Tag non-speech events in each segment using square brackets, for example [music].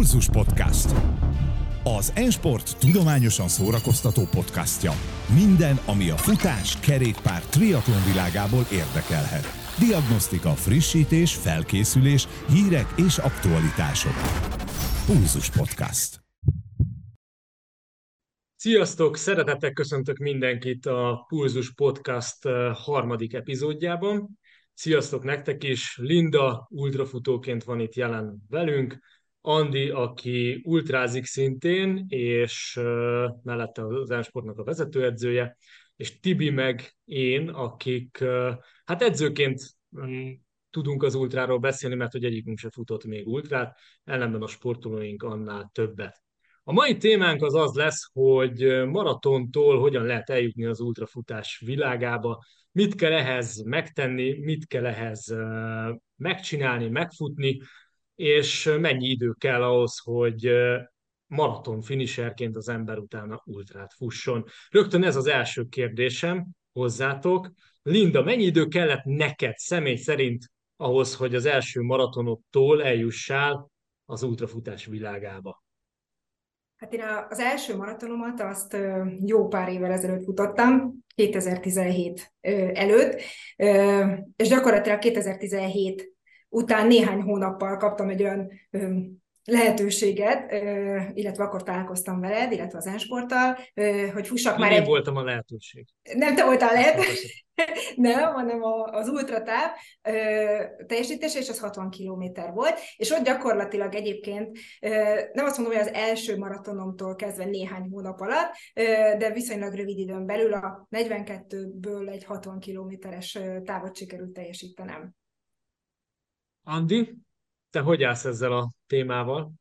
Pulzus Podcast. Az Ensport tudományosan szórakoztató podcastja. Minden, ami a futás, kerékpár, triatlon világából érdekelhet. Diagnosztika, frissítés, felkészülés, hírek és aktualitások. Pulzus Podcast. Sziasztok! Szeretettel köszöntök mindenkit a Pulzus Podcast eh, harmadik epizódjában. Sziasztok nektek is! Linda ultrafutóként van itt jelen velünk, Andi, aki ultrázik szintén, és uh, mellette az Ensportnak a vezetőedzője, és Tibi meg én, akik uh, hát edzőként um, tudunk az ultráról beszélni, mert hogy egyikünk se futott még ultrát, ellenben a sportolóink annál többet. A mai témánk az az lesz, hogy maratontól hogyan lehet eljutni az ultrafutás világába, mit kell ehhez megtenni, mit kell ehhez megcsinálni, megfutni, és mennyi idő kell ahhoz, hogy maraton finisherként az ember utána ultrát fusson. Rögtön ez az első kérdésem hozzátok. Linda, mennyi idő kellett neked személy szerint ahhoz, hogy az első maratonottól eljussál az ultrafutás világába? Hát én az első maratonomat azt jó pár évvel ezelőtt futottam, 2017 előtt, és gyakorlatilag 2017 után néhány hónappal kaptam egy olyan lehetőséget, illetve akkor találkoztam veled, illetve az Ensporttal, hogy fussak már... Én egy... voltam a lehetőség. Nem te voltál lehetőség, [laughs] nem, hanem az ultratáv teljesítése, és az 60 kilométer volt, és ott gyakorlatilag egyébként nem azt mondom, hogy az első maratonomtól kezdve néhány hónap alatt, de viszonylag rövid időn belül a 42-ből egy 60 kilométeres távot sikerült teljesítenem. Andi, te hogy állsz ezzel a témával?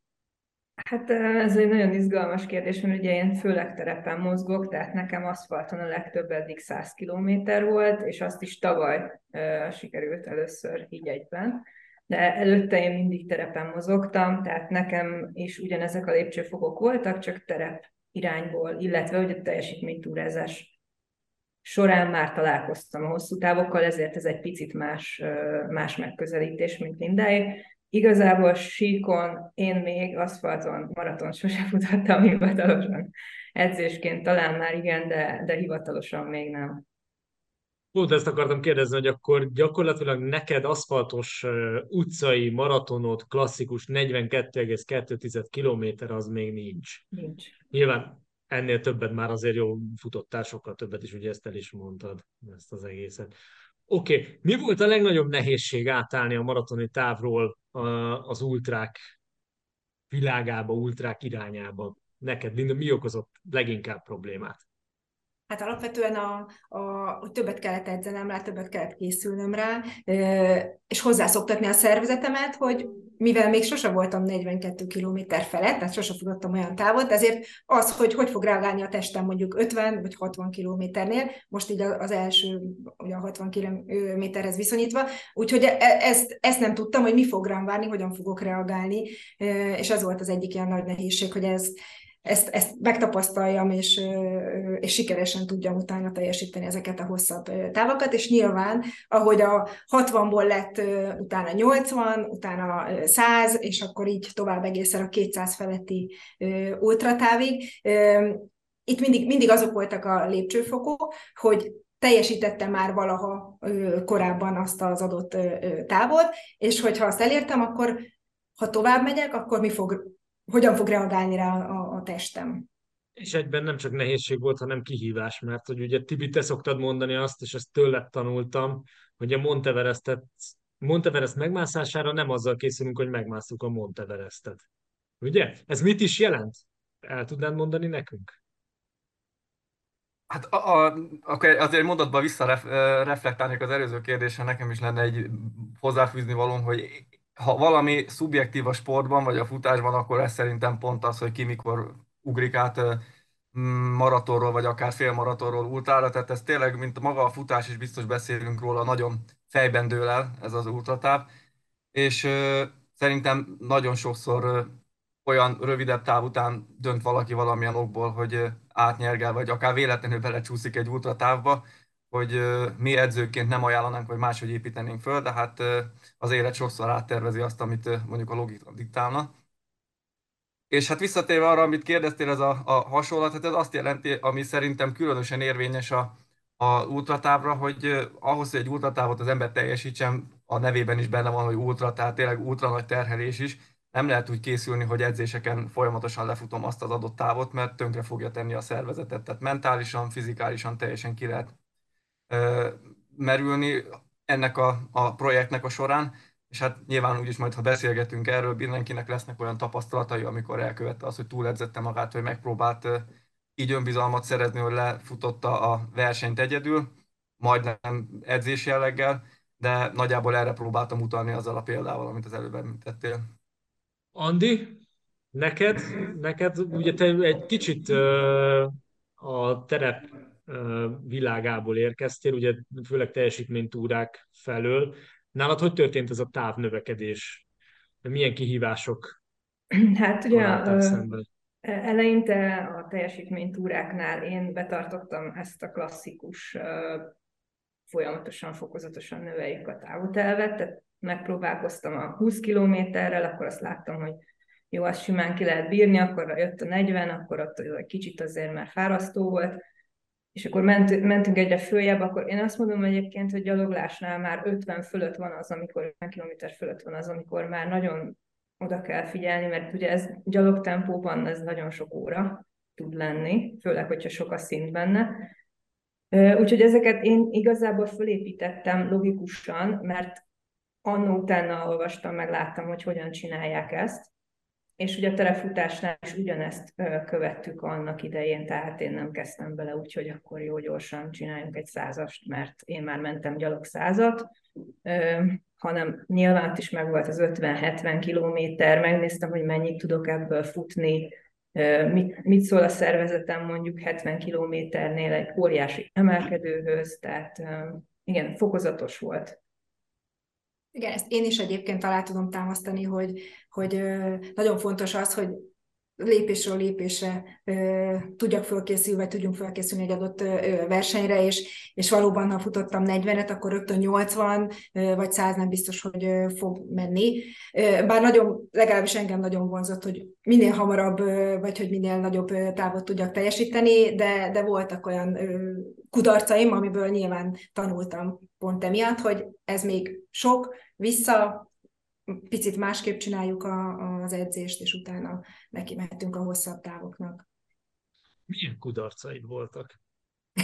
Hát ez egy nagyon izgalmas kérdés, mert ugye én főleg terepen mozgok, tehát nekem aszfalton a legtöbb eddig 100 km volt, és azt is tavaly uh, sikerült először így egyben. De előtte én mindig terepen mozogtam, tehát nekem is ugyanezek a lépcsőfokok voltak, csak terep irányból, illetve a teljesítménytúrázás során már találkoztam a hosszú távokkal, ezért ez egy picit más, más megközelítés, mint mindáig. Igazából síkon én még aszfalton maraton sose [laughs] futottam hivatalosan. Edzésként talán már igen, de, de hivatalosan még nem. Pont ezt akartam kérdezni, hogy akkor gyakorlatilag neked aszfaltos utcai maratonot, klasszikus 42,2 km az még nincs. Nincs. Nyilván ennél többet már azért jó futottál, sokkal többet is, ugye ezt el is mondtad, ezt az egészet. Oké, okay. mi volt a legnagyobb nehézség átállni a maratoni távról az ultrák világába, ultrák irányába? Neked, Linda, mi okozott leginkább problémát? Hát alapvetően a, a, hogy többet kellett edzenem rá, többet kellett készülnöm rá, és hozzászoktatni a szervezetemet, hogy mivel még sose voltam 42 km felett, tehát sose futottam olyan távot, ezért az, hogy hogy fog reagálni a testem mondjuk 50 vagy 60 kilométernél, most így az első ugye a 60 kilométerhez viszonyítva, úgyhogy e, ezt, ezt nem tudtam, hogy mi fog rám várni, hogyan fogok reagálni, és ez volt az egyik ilyen nagy nehézség, hogy ez, ezt, ezt megtapasztaljam, és, és sikeresen tudjam utána teljesíteni ezeket a hosszabb távokat, és nyilván, ahogy a 60-ból lett utána 80, utána 100, és akkor így tovább egészen a 200 feletti ultratávig, itt mindig, mindig azok voltak a lépcsőfokok, hogy teljesítettem már valaha korábban azt az adott távot, és hogyha azt elértem, akkor ha tovább megyek, akkor mi fog hogyan fog reagálni rá a testem. És egyben nem csak nehézség volt, hanem kihívás, mert hogy ugye Tibi, te szoktad mondani azt, és ezt tőled tanultam, hogy a Monteverestet, Monteverest megmászására nem azzal készülünk, hogy megmásszuk a Monteverestet. Ugye? Ez mit is jelent? El tudnád mondani nekünk? Hát a, a, akkor azért mondatban visszareflektálnék az előző kérdésre, nekem is lenne egy hozzáfűzni valóm, hogy ha valami szubjektív a sportban, vagy a futásban, akkor ez szerintem pont az, hogy ki mikor ugrik át maratonról, vagy akár félmaratonról ultrára, tehát ez tényleg, mint maga a futás is biztos beszélünk róla, nagyon fejben dől el ez az ultratáv, és ö, szerintem nagyon sokszor ö, olyan rövidebb táv után dönt valaki valamilyen okból, hogy ö, átnyergel, vagy akár véletlenül belecsúszik egy ultratávba, hogy mi edzőként nem ajánlanánk, vagy máshogy építenénk föl, de hát az élet sokszor áttervezi azt, amit mondjuk a logika diktálna. És hát visszatérve arra, amit kérdeztél, ez a, a hasonlat, hát ez azt jelenti, ami szerintem különösen érvényes a, a ultratávra, hogy ahhoz, hogy egy ultratávot az ember teljesítsen, a nevében is benne van, hogy ultra, tehát tényleg ultra nagy terhelés is, nem lehet úgy készülni, hogy edzéseken folyamatosan lefutom azt az adott távot, mert tönkre fogja tenni a szervezetet. Tehát mentálisan, fizikálisan teljesen ki lehet merülni ennek a, a projektnek a során, és hát nyilván úgyis majd, ha beszélgetünk erről, mindenkinek lesznek olyan tapasztalatai, amikor elkövette azt, hogy túledzette magát, hogy megpróbált így önbizalmat szerezni, hogy lefutotta a versenyt egyedül, majdnem edzés jelleggel, de nagyjából erre próbáltam utalni azzal a példával, amit az előbb említettél. Andi, neked, neked ugye te egy kicsit a terep világából érkeztél, ugye főleg teljesítménytúrák felől. Nálad hogy történt ez a távnövekedés? Milyen kihívások Hát ugye eleinte a teljesítménytúráknál én betartottam ezt a klasszikus folyamatosan, fokozatosan növeljük a távot elvet, tehát megpróbálkoztam a 20 kilométerrel, akkor azt láttam, hogy jó, azt simán ki lehet bírni, akkor jött a 40, akkor ott egy kicsit azért már fárasztó volt, és akkor ment, mentünk egyre följebb, akkor én azt mondom egyébként, hogy gyaloglásnál már 50 fölött van az, amikor 50 km fölött van az, amikor már nagyon oda kell figyelni, mert ugye ez gyalogtempóban ez nagyon sok óra tud lenni, főleg, hogyha sok a szint benne. Úgyhogy ezeket én igazából fölépítettem logikusan, mert annó utána olvastam, meg láttam, hogy hogyan csinálják ezt, és ugye a terefutásnál is ugyanezt követtük annak idején, tehát én nem kezdtem bele úgy, hogy akkor jó gyorsan csináljunk egy százast, mert én már mentem gyalog százat, hanem nyilván is meg volt az 50-70 kilométer, megnéztem, hogy mennyit tudok ebből futni, mit, mit szól a szervezetem mondjuk 70 kilométernél egy óriási emelkedőhöz, tehát igen, fokozatos volt. Igen, ezt én is egyébként alá tudom támasztani, hogy, hogy nagyon fontos az, hogy lépésről lépésre ö, tudjak fölkészülni, vagy tudjunk fölkészülni egy adott ö, versenyre, és, és valóban, ha futottam 40-et, akkor rögtön 80 ö, vagy 100 nem biztos, hogy ö, fog menni. Ö, bár nagyon, legalábbis engem nagyon vonzott, hogy minél hamarabb, ö, vagy hogy minél nagyobb ö, távot tudjak teljesíteni, de, de voltak olyan ö, kudarcaim, amiből nyilván tanultam pont emiatt, hogy ez még sok, vissza, picit másképp csináljuk a, az edzést, és utána neki mehetünk a hosszabb távoknak. Milyen kudarcaid voltak? [laughs]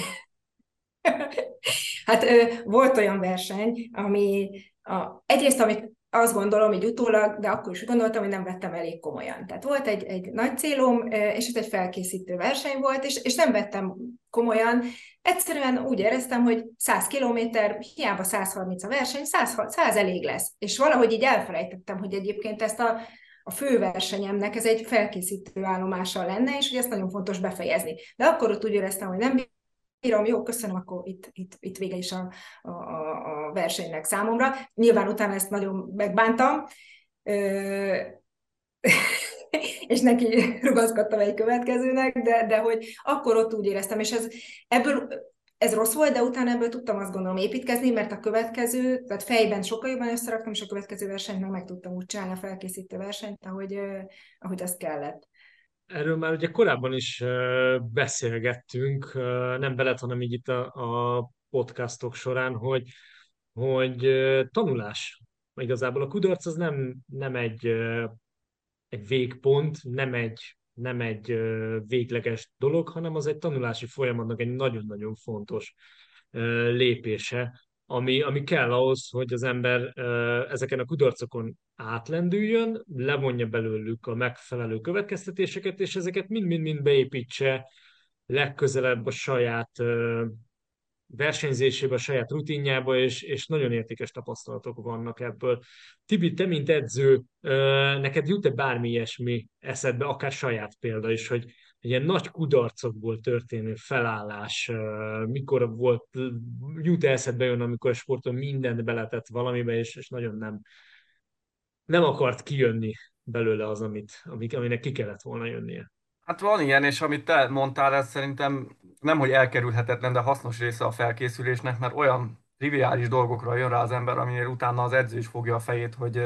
hát volt olyan verseny, ami a, egyrészt, amit azt gondolom, így utólag, de akkor is gondoltam, hogy nem vettem elég komolyan. Tehát volt egy, egy nagy célom, és ez egy felkészítő verseny volt, és, és nem vettem komolyan. Egyszerűen úgy éreztem, hogy 100 kilométer, hiába 130 a verseny, 100, 100 elég lesz. És valahogy így elfelejtettem, hogy egyébként ezt a, a főversenyemnek ez egy felkészítő állomása lenne, és hogy ezt nagyon fontos befejezni. De akkor ott úgy éreztem, hogy nem írom, jó, köszönöm, akkor itt, itt, itt vége is a, a, a versenynek számomra. Nyilván utána ezt nagyon megbántam, [laughs] és neki rugaszkodtam egy következőnek, de, de hogy akkor ott úgy éreztem, és ez, ebből ez rossz volt, de utána ebből tudtam azt gondolom építkezni, mert a következő, tehát fejben sokkal jobban összeraktam, és a következő versenyt meg, meg tudtam úgy csinálni a felkészítő versenyt, ahogy, ahogy azt kellett. Erről már ugye korábban is beszélgettünk, nem veled, hanem így itt a, a podcastok során, hogy, hogy tanulás. Igazából a kudarc az nem, nem egy, egy végpont, nem egy, nem egy végleges dolog, hanem az egy tanulási folyamatnak egy nagyon-nagyon fontos lépése, ami, ami kell ahhoz, hogy az ember ezeken a kudarcokon átlendüljön, levonja belőlük a megfelelő következtetéseket, és ezeket mind-mind-mind beépítse legközelebb a saját versenyzésébe, a saját rutinjába, és, és nagyon értékes tapasztalatok vannak ebből. Tibi, te, mint edző, neked jut-e bármi ilyesmi eszedbe, akár saját példa is, hogy ilyen nagy kudarcokból történő felállás, mikor volt, jut eszedbe jön, amikor a sporton mindent beletett valamibe, és, és nagyon nem, nem akart kijönni belőle az, amit, aminek ki kellett volna jönnie. Hát van ilyen, és amit te mondtál, ez szerintem nem, hogy elkerülhetetlen, de hasznos része a felkészülésnek, mert olyan triviális dolgokra jön rá az ember, aminél utána az edző is fogja a fejét, hogy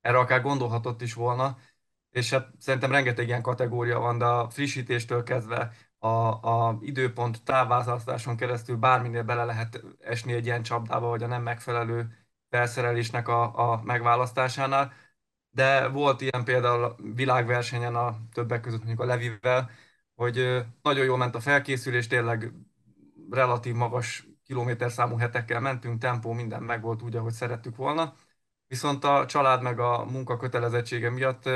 erre akár gondolhatott is volna. És hát szerintem rengeteg ilyen kategória van, de a frissítéstől kezdve a, a időpont távválasztáson keresztül bárminél bele lehet esni egy ilyen csapdába, vagy a nem megfelelő felszerelésnek a, a megválasztásánál. De volt ilyen például a világversenyen a többek között mondjuk a Levivel, hogy nagyon jól ment a felkészülés, tényleg relatív magas kilométerszámú hetekkel mentünk, tempó, minden megvolt úgy, ahogy szerettük volna. Viszont a család meg a munka kötelezettsége miatt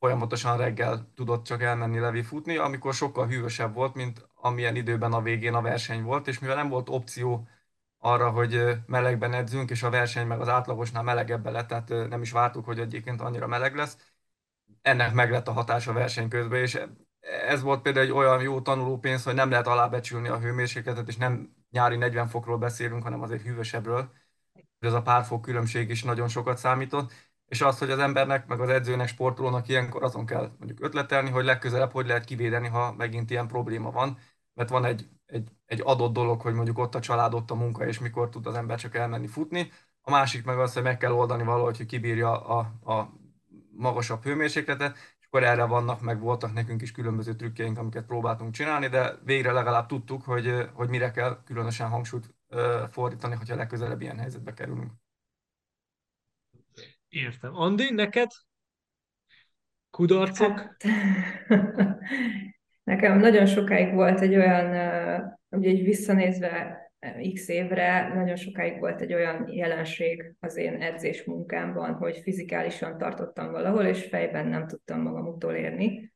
folyamatosan reggel tudott csak elmenni Levi futni, amikor sokkal hűvösebb volt, mint amilyen időben a végén a verseny volt, és mivel nem volt opció arra, hogy melegben edzünk, és a verseny meg az átlagosnál melegebb lett, tehát nem is vártuk, hogy egyébként annyira meleg lesz, ennek meg lett a hatása verseny közben, és ez volt például egy olyan jó tanulópénz, hogy nem lehet alábecsülni a hőmérsékletet, és nem nyári 40 fokról beszélünk, hanem azért hűvösebbről. Ez a pár fok különbség is nagyon sokat számított, és az, hogy az embernek, meg az edzőnek, sportolónak ilyenkor azon kell mondjuk ötletelni, hogy legközelebb hogy lehet kivédeni, ha megint ilyen probléma van, mert van egy, egy, egy adott dolog, hogy mondjuk ott a család, ott a munka, és mikor tud az ember csak elmenni futni. A másik meg az, hogy meg kell oldani valahogy, hogy kibírja a, a magasabb hőmérsékletet, akkor erre vannak, meg voltak nekünk is különböző trükkjeink, amiket próbáltunk csinálni, de végre legalább tudtuk, hogy, hogy mire kell különösen hangsúlyt fordítani, hogyha legközelebb ilyen helyzetbe kerülünk. Értem. Andi, neked? Kudarcok? Hát, [laughs] nekem nagyon sokáig volt egy olyan, ugye egy visszanézve x évre nagyon sokáig volt egy olyan jelenség az én edzés munkámban, hogy fizikálisan tartottam valahol, és fejben nem tudtam magam utolérni.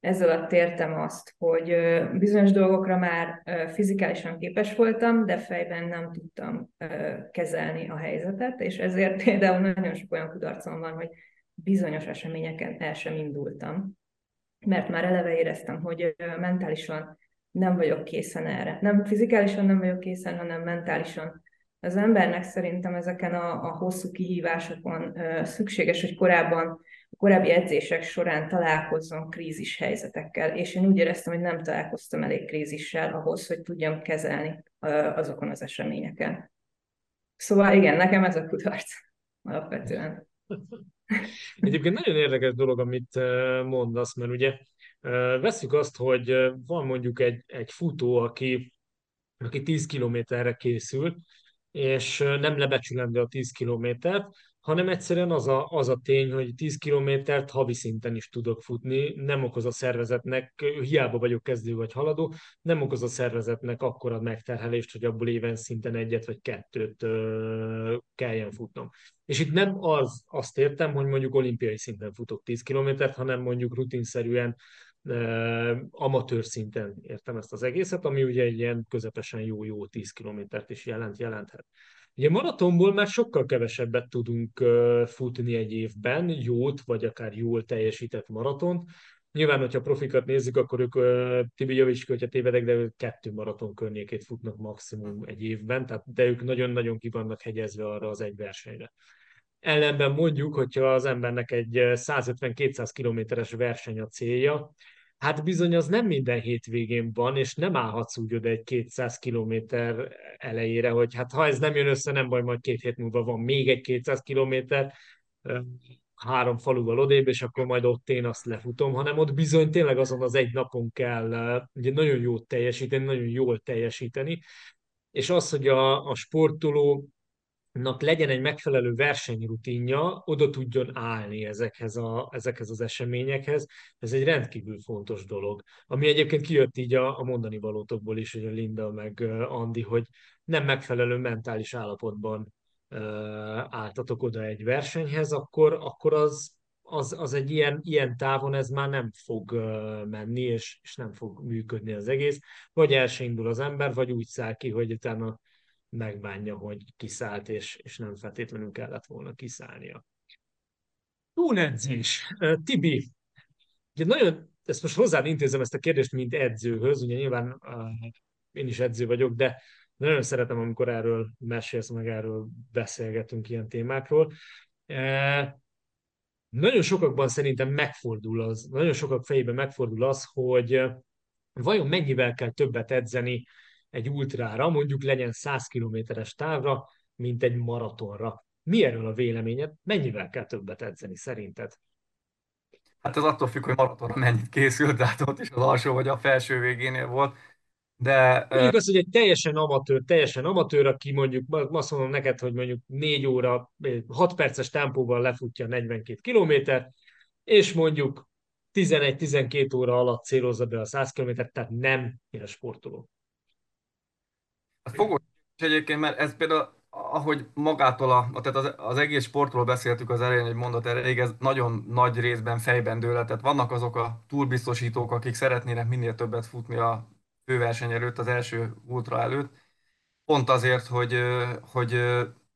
Ezzel alatt értem azt, hogy bizonyos dolgokra már fizikálisan képes voltam, de fejben nem tudtam kezelni a helyzetet, és ezért [laughs] például nagyon sok olyan kudarcom van, hogy bizonyos eseményeken el sem indultam, mert már eleve éreztem, hogy mentálisan nem vagyok készen erre. Nem fizikálisan nem vagyok készen, hanem mentálisan. Az embernek szerintem ezeken a, a hosszú kihívásokon szükséges, hogy korábban, korábbi edzések során találkozzon krízis helyzetekkel, és én úgy éreztem, hogy nem találkoztam elég krízissel ahhoz, hogy tudjam kezelni azokon az eseményeken. Szóval igen, nekem ez a kudarc alapvetően. [laughs] Egyébként nagyon érdekes dolog, amit mondasz, mert ugye Veszük azt, hogy van mondjuk egy, egy futó, aki, aki 10 kilométerre készül, és nem lebecsülendő a 10 kilométert, hanem egyszerűen az a, az a tény, hogy 10 kilométert havi szinten is tudok futni, nem okoz a szervezetnek, hiába vagyok kezdő vagy haladó, nem okoz a szervezetnek akkora megterhelést, hogy abból éven szinten egyet vagy kettőt ö, kelljen futnom. És itt nem az, azt értem, hogy mondjuk olimpiai szinten futok 10 kilométert, hanem mondjuk rutinszerűen amatőr szinten értem ezt az egészet, ami ugye egy ilyen közepesen jó-jó 10 kilométert is jelent, jelenthet. Ugye maratonból már sokkal kevesebbet tudunk futni egy évben, jót, vagy akár jól teljesített maratont. Nyilván, hogyha profikat nézzük, akkor ők, Tibi javíts hogyha tévedek, de ők kettő maraton környékét futnak maximum egy évben, tehát, de ők nagyon-nagyon ki vannak hegyezve arra az egy versenyre. Ellenben mondjuk, hogyha az embernek egy 150-200 kilométeres verseny a célja, hát bizony az nem minden hétvégén van, és nem állhatsz úgy oda egy 200 kilométer elejére, hogy hát ha ez nem jön össze, nem baj, majd két hét múlva van még egy 200 kilométer, három faluval odébb, és akkor majd ott én azt lefutom, hanem ott bizony tényleg azon az egy napon kell ugye nagyon jót teljesíteni, nagyon jól teljesíteni, és az, hogy a, a sportoló legyen egy megfelelő versenyrutinja, oda tudjon állni ezekhez, a, ezekhez az eseményekhez. Ez egy rendkívül fontos dolog. Ami egyébként kijött így a, a mondani valótokból is, hogy a Linda meg Andi, hogy nem megfelelő mentális állapotban uh, álltatok oda egy versenyhez, akkor, akkor az, az, az egy ilyen, ilyen távon ez már nem fog menni, és, és nem fog működni az egész. Vagy el indul az ember, vagy úgy száll ki, hogy utána megbánja, hogy kiszállt, és, és nem feltétlenül kellett volna kiszállnia. Túledzés. Tibi, ugye nagyon, ezt most hozzád intézem ezt a kérdést, mint edzőhöz, ugye nyilván én is edző vagyok, de nagyon szeretem, amikor erről mesélsz, meg erről beszélgetünk ilyen témákról. Nagyon sokakban szerintem megfordul az, nagyon sokak fejében megfordul az, hogy vajon mennyivel kell többet edzeni egy ultrára, mondjuk legyen 100 kilométeres távra, mint egy maratonra. Mi erről a véleményed? Mennyivel kell többet edzeni szerinted? Hát ez attól függ, hogy maratonra mennyit készült, tehát ott is az alsó vagy a felső végénél volt. De, mondjuk azt, hogy egy teljesen amatőr, teljesen amatőr, aki mondjuk, azt mondom neked, hogy mondjuk 4 óra, 6 perces tempóval lefutja 42 kilométer, és mondjuk 11-12 óra alatt célozza be a 100 km, tehát nem ér Hát fogos egyébként, mert ez például ahogy magától, a, tehát az, az egész sportról beszéltük az elején egy mondat erejéig, ez nagyon nagy részben fejben dől Tehát vannak azok a túlbiztosítók, akik szeretnének minél többet futni a főverseny előtt, az első ultra előtt, pont azért, hogy, hogy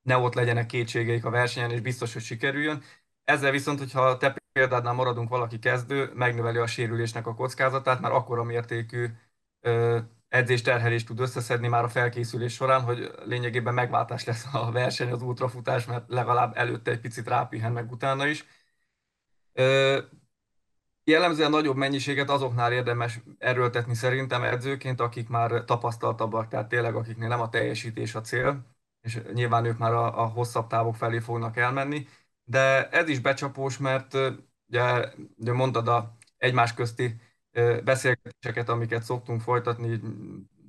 ne ott legyenek kétségeik a versenyen, és biztos, hogy sikerüljön. Ezzel viszont, hogyha te példádnál maradunk valaki kezdő, megnöveli a sérülésnek a kockázatát, már akkora mértékű edzésterhelést tud összeszedni már a felkészülés során, hogy lényegében megváltás lesz a verseny, az ultrafutás, mert legalább előtte egy picit rápihen meg utána is. Jellemzően nagyobb mennyiséget azoknál érdemes erőltetni szerintem edzőként, akik már tapasztaltabbak, tehát tényleg akiknél nem a teljesítés a cél, és nyilván ők már a, a hosszabb távok felé fognak elmenni, de ez is becsapós, mert ugye, ugye mondtad a egymás közti beszélgetéseket, amiket szoktunk folytatni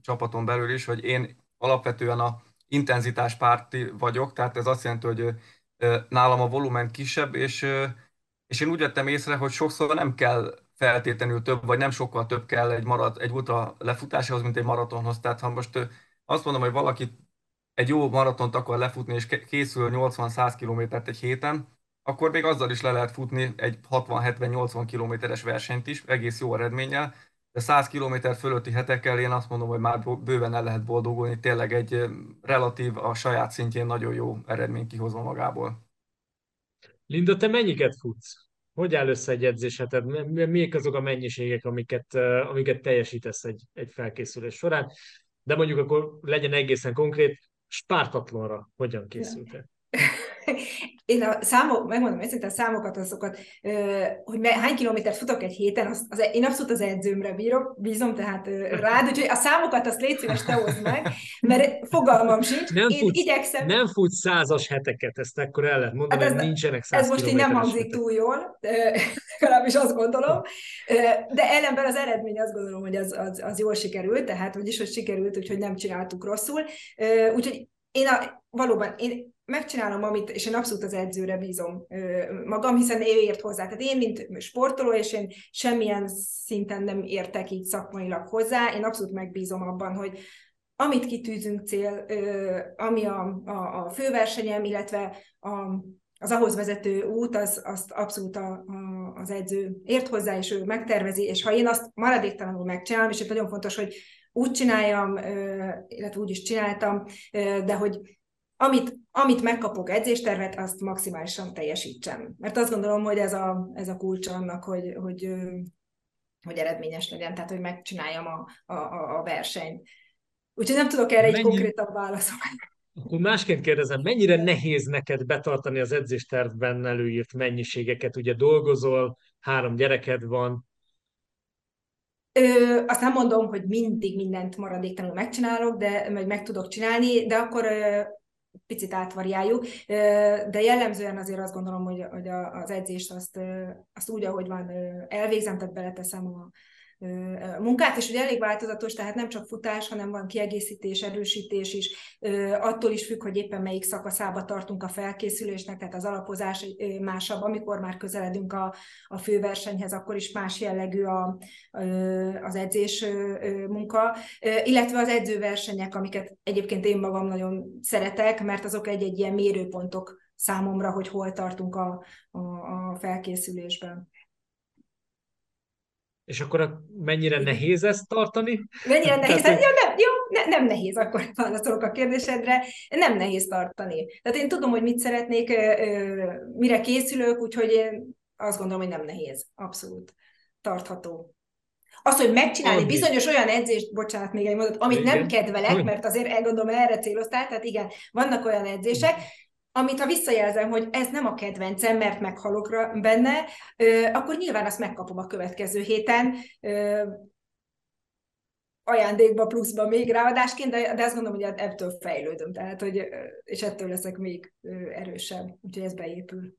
csapaton belül is, hogy én alapvetően a intenzitás párti vagyok, tehát ez azt jelenti, hogy nálam a volumen kisebb, és, és én úgy vettem észre, hogy sokszor nem kell feltétlenül több, vagy nem sokkal több kell egy, marat, egy ultra lefutásához, mint egy maratonhoz. Tehát ha most azt mondom, hogy valaki egy jó maratont akar lefutni, és készül 80-100 kilométert egy héten, akkor még azzal is le lehet futni egy 60-70-80 kilométeres versenyt is, egész jó eredménnyel, de 100 km fölötti hetekkel én azt mondom, hogy már bőven el lehet boldogulni, tényleg egy relatív, a saját szintjén nagyon jó eredmény kihozva magából. Linda, te mennyiket futsz? Hogy áll össze egy edzéseted? Miek azok a mennyiségek, amiket, amiket teljesítesz egy, egy felkészülés során? De mondjuk akkor legyen egészen konkrét, Spártatlonra hogyan készültél? [laughs] [laughs] én a számok, megmondom őszintén, a számokat, azokat, hogy hány kilométert futok egy héten, az, az, én abszolút az edzőmre bírok, bízom tehát [laughs] rád, úgyhogy a számokat azt légy szíves, te hozd meg, mert fogalmam sincs. Nem én futsz, igyekszem... Nem futsz százas heteket, ezt akkor el lehet mondani, hát ez, hogy nincsenek száz Ez most így nem hangzik túl jól, [laughs] legalábbis azt gondolom, de ellenben az eredmény azt gondolom, hogy az, az, az jól sikerült, tehát vagyis, hogy sikerült, úgyhogy nem csináltuk rosszul. Úgyhogy én a, valóban, én megcsinálom, amit, és én abszolút az edzőre bízom magam, hiszen ő ért hozzá. Tehát én, mint sportoló, és én semmilyen szinten nem értek így szakmailag hozzá, én abszolút megbízom abban, hogy amit kitűzünk cél, ami a, a, a főversenyem, illetve a, az ahhoz vezető út, az, azt abszolút a, a, az edző ért hozzá, és ő megtervezi, és ha én azt maradéktalanul megcsinálom, és nagyon fontos, hogy úgy csináljam, illetve úgy is csináltam, de hogy amit, amit megkapok edzéstervet, azt maximálisan teljesítsem. Mert azt gondolom, hogy ez a, ez a kulcs annak, hogy, hogy, hogy eredményes legyen, tehát hogy megcsináljam a, a, a versenyt. Úgyhogy nem tudok erre Mennyi... egy konkrétabb válaszolni. Akkor másként kérdezem, mennyire nehéz neked betartani az edzéstervben előírt mennyiségeket? Ugye dolgozol, három gyereked van, Ö, azt nem mondom, hogy mindig mindent maradéktalanul megcsinálok, de vagy meg tudok csinálni, de akkor ö, picit átvariáljuk, de jellemzően azért azt gondolom, hogy, hogy az edzést azt, azt úgy, ahogy van, elvégzem, tehát beleteszem a, munkát, és ugye elég változatos, tehát nem csak futás, hanem van kiegészítés, erősítés is, attól is függ, hogy éppen melyik szakaszába tartunk a felkészülésnek, tehát az alapozás másabb, amikor már közeledünk a, a főversenyhez, akkor is más jellegű a, az edzés munka, illetve az edzőversenyek, amiket egyébként én magam nagyon szeretek, mert azok egy-egy ilyen mérőpontok számomra, hogy hol tartunk a, a, a felkészülésben. És akkor mennyire nehéz ezt tartani? Mennyire nehéz? Tehát, jó, nem, jó, ne, nem nehéz, akkor [laughs] válaszolok a kérdésedre. Nem nehéz tartani. Tehát én tudom, hogy mit szeretnék, mire készülök, úgyhogy én azt gondolom, hogy nem nehéz. Abszolút tartható. Az, hogy megcsinálni Annyi. bizonyos olyan edzést, bocsánat, még egy mondat, amit igen. nem kedvelek, mert azért gondolom erre céloztál, tehát igen, vannak olyan edzések, amit ha visszajelzem, hogy ez nem a kedvencem, mert meghalok benne, akkor nyilván azt megkapom a következő héten, ajándékba pluszba még ráadásként, de, de azt gondolom, hogy ebből fejlődöm, tehát, hogy, és ettől leszek még erősebb, úgyhogy ez beépül.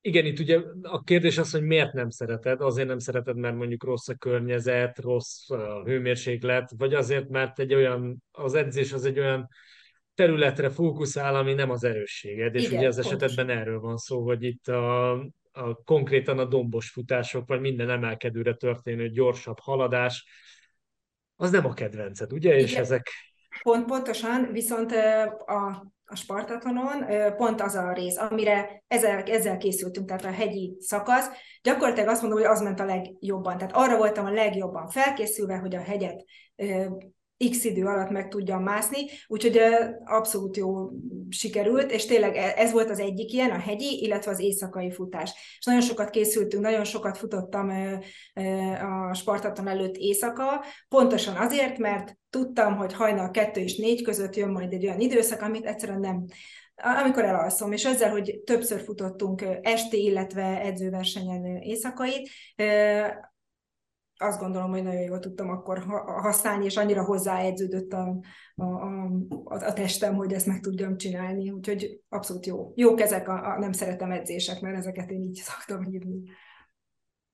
igen, itt ugye a kérdés az, hogy miért nem szereted. Azért nem szereted, mert mondjuk rossz a környezet, rossz a hőmérséklet, vagy azért, mert egy olyan, az edzés az egy olyan területre fókuszál, ami nem az erősséged. És Igen, ugye az pontosan. esetben erről van szó, hogy itt a, a konkrétan a dombos futások, vagy minden emelkedőre történő gyorsabb haladás, az nem a kedvenced, ugye? És Igen. ezek Pont pontosan, viszont a, a Spartatonon pont az a rész, amire ezzel, ezzel készültünk, tehát a hegyi szakasz, gyakorlatilag azt mondom, hogy az ment a legjobban. Tehát arra voltam a legjobban felkészülve, hogy a hegyet x idő alatt meg tudjam mászni, úgyhogy abszolút jó sikerült, és tényleg e- ez volt az egyik ilyen, a hegyi, illetve az éjszakai futás. És nagyon sokat készültünk, nagyon sokat futottam a Spartaton előtt éjszaka, pontosan azért, mert tudtam, hogy hajnal kettő és négy között jön majd egy olyan időszak, amit egyszerűen nem, amikor elalszom, és ezzel, hogy többször futottunk esti, illetve edzőversenyen éjszakait, azt gondolom, hogy nagyon jól tudtam akkor ha- használni, és annyira hozzáedződött a, a, a, a testem, hogy ezt meg tudjam csinálni. Úgyhogy abszolút jó. Jók ezek a, a nem szeretem edzések, mert ezeket én így szoktam hívni.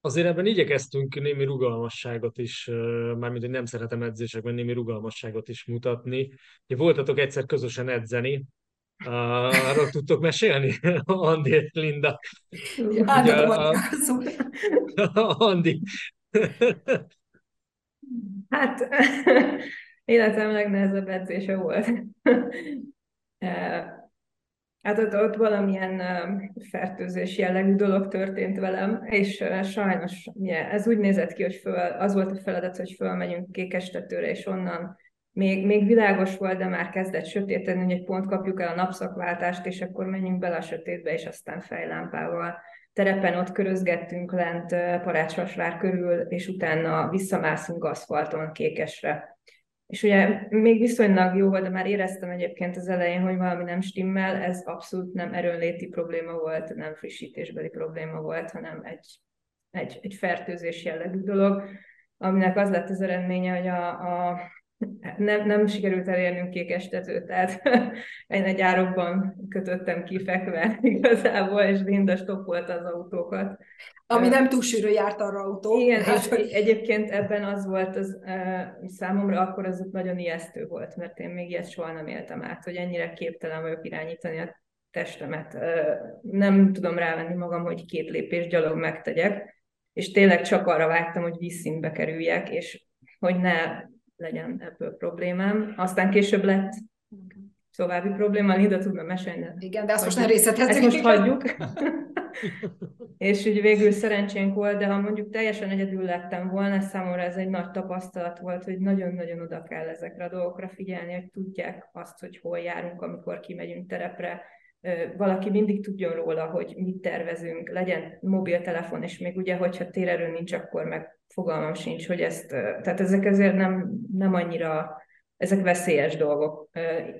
Azért ebben igyekeztünk némi rugalmasságot is, mármint, hogy nem szeretem edzésekben, némi rugalmasságot is mutatni. Ugye voltatok egyszer közösen edzeni, Uh, arról tudtok mesélni? [laughs] Andi és Linda. Átadom a- a szót. [laughs] Andi. Hát, [laughs] életem legnehezebb edzése volt. [laughs] Eh, Hát ott, ott valamilyen eh, fertőzés jellegű dolog történt velem, és eh, sajnos ez úgy nézett ki, hogy föl, az volt a feladat, hogy fölmegyünk Kékestetőre, és onnan még, még világos volt, de már kezdett sötétedni, hogy pont kapjuk el a napszakváltást, és akkor menjünk bele a sötétbe, és aztán fejlámpával terepen ott körözgettünk lent Parácsvasvár körül, és utána visszamászunk aszfalton Kékesre. És ugye még viszonylag jó volt, de már éreztem egyébként az elején, hogy valami nem stimmel, ez abszolút nem erőnléti probléma volt, nem frissítésbeli probléma volt, hanem egy, egy, egy fertőzés jellegű dolog, aminek az lett az eredménye, hogy a, a nem, nem sikerült elérnünk kék estetőt, tehát [laughs] én egy árokban kötöttem ki fekve igazából, és Linda stoppolta az autókat. Ami nem túl sűrű járt arra autó. igen, Hát, és hogy- egyébként ebben az volt az számomra akkor az nagyon ijesztő volt, mert én még ilyet soha nem éltem át, hogy ennyire képtelen vagyok irányítani a testemet. Nem tudom rávenni magam, hogy két lépés gyalog megtegyek, és tényleg csak arra vágytam, hogy vízszintbe kerüljek, és hogy ne legyen ebből problémám. Aztán később lett további probléma, Linda tudna mesélni, de Igen, de azt most nem részletezzük. ezt most hagyjuk. [laughs] és úgy végül szerencsénk volt, de ha mondjuk teljesen egyedül lettem volna, számomra ez egy nagy tapasztalat volt, hogy nagyon-nagyon oda kell ezekre a dolgokra figyelni, hogy tudják azt, hogy hol járunk, amikor kimegyünk terepre. Valaki mindig tudjon róla, hogy mit tervezünk, legyen mobiltelefon, és még ugye, hogyha térerő nincs, akkor meg fogalmam sincs, hogy ezt, tehát ezek ezért nem, nem annyira, ezek veszélyes dolgok,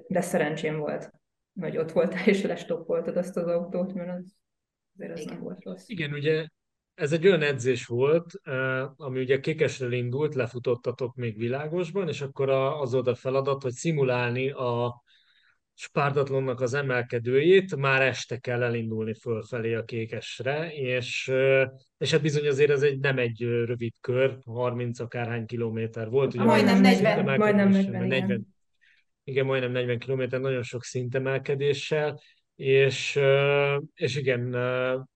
de szerencsém volt, hogy ott voltál és lestoppoltad azt az autót, mert az, azért az Igen. nem volt rossz. Igen, ugye ez egy olyan edzés volt, ami ugye Kékesről indult, lefutottatok még világosban, és akkor a- az volt a feladat, hogy szimulálni a Spártatlonnak az emelkedőjét, már este kell elindulni fölfelé a Kékesre, és, és hát bizony azért ez egy, nem egy rövid kör, 30 akárhány kilométer volt. Ugye Majdnem nagyon sok 40. szintemelkedés, Majdnem vagy 40, igen. igen, majdnem 40 kilométer, nagyon sok szintemelkedéssel, és, és igen,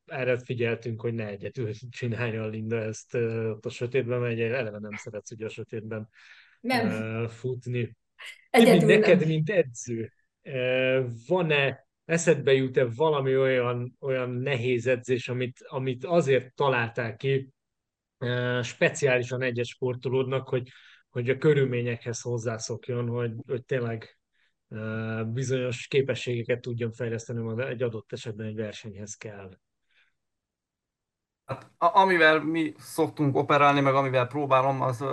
erre figyeltünk, hogy ne egyedül [laughs] csinálja a Linda ezt ott a sötétben, mert eleve nem szeretsz ugye a sötétben Nem, futni. Egyedül neked, nem. mint edző, van-e, eszedbe jut-e valami olyan, olyan nehéz edzés, amit, amit azért találták ki speciálisan egyes sportolódnak, hogy, hogy a körülményekhez hozzászokjon, hogy, hogy tényleg bizonyos képességeket tudjon fejleszteni, ami egy adott esetben egy versenyhez kell. Hát, amivel mi szoktunk operálni, meg amivel próbálom, az,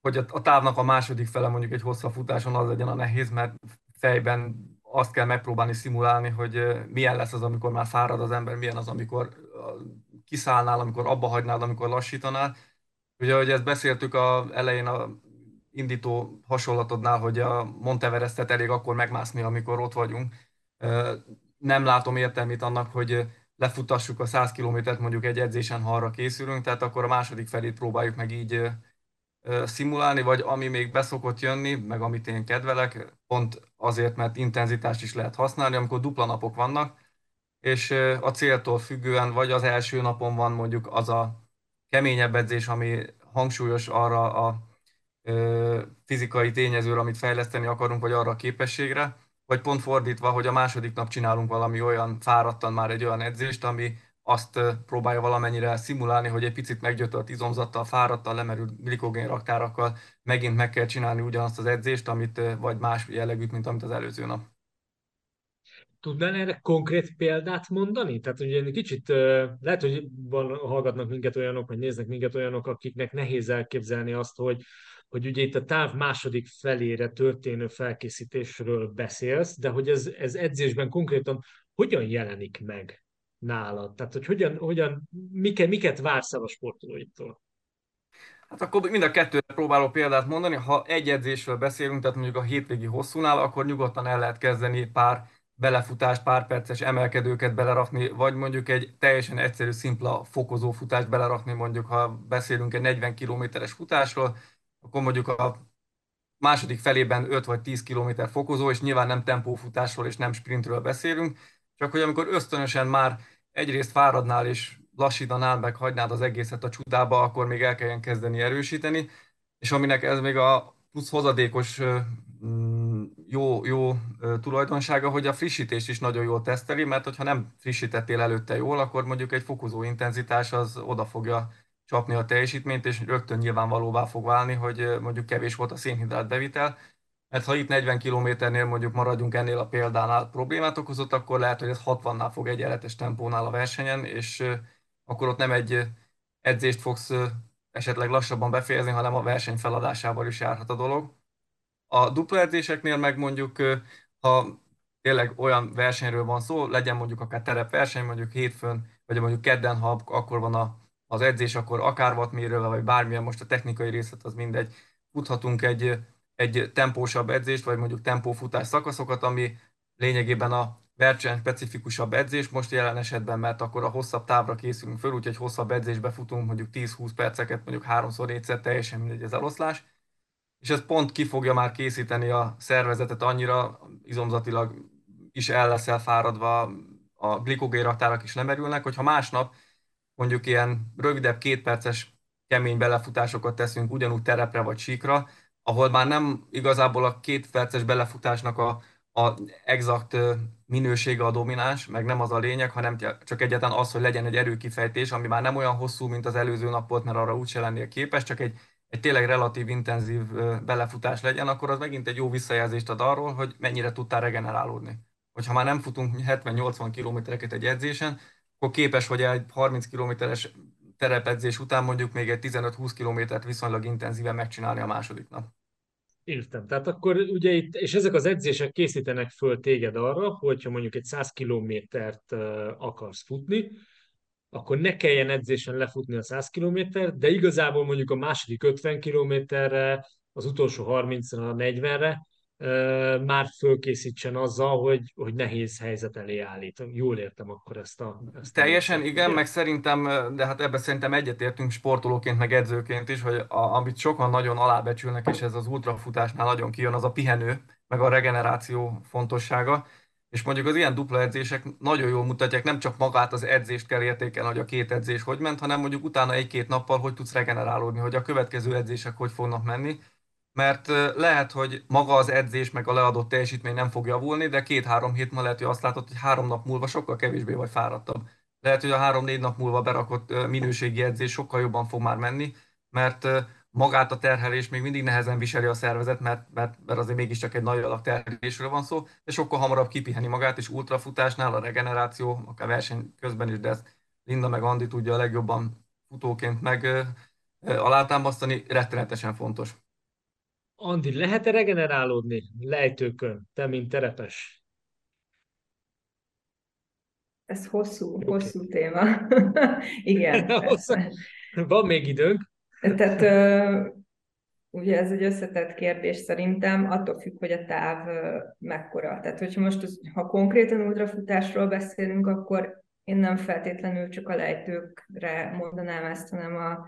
hogy a távnak a második fele mondjuk egy hosszabb futáson az legyen a nehéz, mert fejben azt kell megpróbálni szimulálni, hogy milyen lesz az, amikor már fárad az ember, milyen az, amikor kiszállnál, amikor abba hagynád, amikor lassítanál. Ugye, ahogy ezt beszéltük a elején a indító hasonlatodnál, hogy a Monteverestet elég akkor megmászni, amikor ott vagyunk. Nem látom értelmét annak, hogy lefutassuk a 100 kilométert mondjuk egy edzésen, ha arra készülünk, tehát akkor a második felét próbáljuk meg így szimulálni, vagy ami még beszokott jönni, meg amit én kedvelek, pont azért, mert intenzitást is lehet használni, amikor dupla napok vannak, és a céltól függően, vagy az első napon van mondjuk az a keményebb edzés, ami hangsúlyos arra a fizikai tényezőre, amit fejleszteni akarunk, vagy arra a képességre, vagy pont fordítva, hogy a második nap csinálunk valami olyan fáradtan már egy olyan edzést, ami azt próbálja valamennyire szimulálni, hogy egy picit meggyötört izomzattal, fáradtan, lemerült glikogén raktárakkal megint meg kell csinálni ugyanazt az edzést, amit, vagy más jellegűt, mint amit az előző nap. Tudnál erre konkrét példát mondani? Tehát ugye egy kicsit lehet, hogy van, hallgatnak minket olyanok, vagy néznek minket olyanok, akiknek nehéz elképzelni azt, hogy, hogy ugye itt a táv második felére történő felkészítésről beszélsz, de hogy ez, ez edzésben konkrétan hogyan jelenik meg nálad? Tehát, hogy hogyan, hogyan miket, miket vársz el a sportolóitól? Hát akkor mind a kettőre próbálok példát mondani. Ha egy edzésről beszélünk, tehát mondjuk a hétvégi hosszúnál, akkor nyugodtan el lehet kezdeni pár belefutást, pár perces emelkedőket belerakni, vagy mondjuk egy teljesen egyszerű, szimpla fokozó futást belerakni, mondjuk ha beszélünk egy 40 kilométeres futásról, akkor mondjuk a második felében 5 vagy 10 km fokozó, és nyilván nem tempófutásról és nem sprintről beszélünk, csak hogy amikor ösztönösen már egyrészt fáradnál és lassítanál, meg hagynád az egészet a csudába, akkor még el kelljen kezdeni erősíteni, és aminek ez még a plusz hozadékos mm, jó, jó tulajdonsága, hogy a frissítést is nagyon jól teszteli, mert hogyha nem frissítettél előtte jól, akkor mondjuk egy fokozó intenzitás az oda fogja csapni a teljesítményt, és rögtön nyilvánvalóvá fog válni, hogy mondjuk kevés volt a szénhidrát bevitel, mert ha itt 40 kilométernél mondjuk maradjunk ennél a példánál problémát okozott, akkor lehet, hogy ez 60-nál fog egyenletes tempónál a versenyen, és akkor ott nem egy edzést fogsz esetleg lassabban befejezni, hanem a verseny feladásával is járhat a dolog. A dupla edzéseknél meg mondjuk, ha tényleg olyan versenyről van szó, legyen mondjuk akár terepverseny, mondjuk hétfőn, vagy mondjuk kedden, ha akkor van a, az edzés, akkor akár wattmérővel, vagy bármilyen, most a technikai részlet az mindegy, futhatunk egy, egy tempósabb edzést, vagy mondjuk tempófutás szakaszokat, ami lényegében a verseny specifikusabb edzés, most jelen esetben, mert akkor a hosszabb távra készülünk föl, úgyhogy hosszabb edzésbe futunk mondjuk 10-20 perceket, mondjuk háromszor, négyszer, teljesen mindegy az eloszlás. És ez pont ki fogja már készíteni a szervezetet annyira izomzatilag is el leszel fáradva, a glikogénraktárak is lemerülnek, hogyha másnap mondjuk ilyen rövidebb kétperces kemény belefutásokat teszünk ugyanúgy terepre vagy síkra, ahol már nem igazából a két perces belefutásnak a a exakt minősége a domináns, meg nem az a lényeg, hanem csak egyetlen az, hogy legyen egy erőkifejtés, ami már nem olyan hosszú, mint az előző nap volt, mert arra úgyse lennél képes, csak egy, egy tényleg relatív intenzív belefutás legyen, akkor az megint egy jó visszajelzést ad arról, hogy mennyire tudtál regenerálódni. Hogyha már nem futunk 70-80 kilométereket egy edzésen, akkor képes vagy egy 30 kilométeres terepedzés után mondjuk még egy 15-20 kilométert viszonylag intenzíven megcsinálni a második nap. Értem. Tehát akkor ugye itt, és ezek az edzések készítenek föl téged arra, hogyha mondjuk egy 100 kilométert akarsz futni, akkor ne kelljen edzésen lefutni a 100 kilométert, de igazából mondjuk a második 50 kilométerre, az utolsó 30-ra, 40-re már fölkészítsen azzal, hogy, hogy nehéz helyzet elé állít. Jól értem akkor ezt a... Ezt Teljesen a igen, meg szerintem, de hát ebben szerintem egyetértünk sportolóként, meg edzőként is, hogy a, amit sokan nagyon alábecsülnek, és ez az ultrafutásnál nagyon kijön, az a pihenő, meg a regeneráció fontossága. És mondjuk az ilyen dupla edzések nagyon jól mutatják, nem csak magát az edzést kell értékelni, hogy a két edzés hogy ment, hanem mondjuk utána egy-két nappal hogy tudsz regenerálódni, hogy a következő edzések hogy fognak menni mert lehet, hogy maga az edzés meg a leadott teljesítmény nem fog javulni, de két-három hét múlva lehet, hogy azt látod, hogy három nap múlva sokkal kevésbé vagy fáradtabb. Lehet, hogy a három-négy nap múlva berakott minőségi edzés sokkal jobban fog már menni, mert magát a terhelés még mindig nehezen viseli a szervezet, mert, mert, mert azért mégiscsak egy nagy alak terhelésről van szó, de sokkal hamarabb kipiheni magát, és ultrafutásnál a regeneráció, akár verseny közben is, de ezt Linda meg Andi tudja a legjobban futóként meg alátámasztani, rettenetesen fontos. Andi, lehet-e regenerálódni lejtőkön, te, mint terepes? Ez hosszú, okay. hosszú téma. [laughs] Igen. [laughs] Van még időnk. Tehát ugye ez egy összetett kérdés szerintem, attól függ, hogy a táv mekkora. Tehát hogyha most, ha konkrétan ultrafutásról beszélünk, akkor én nem feltétlenül csak a lejtőkre mondanám ezt, hanem a,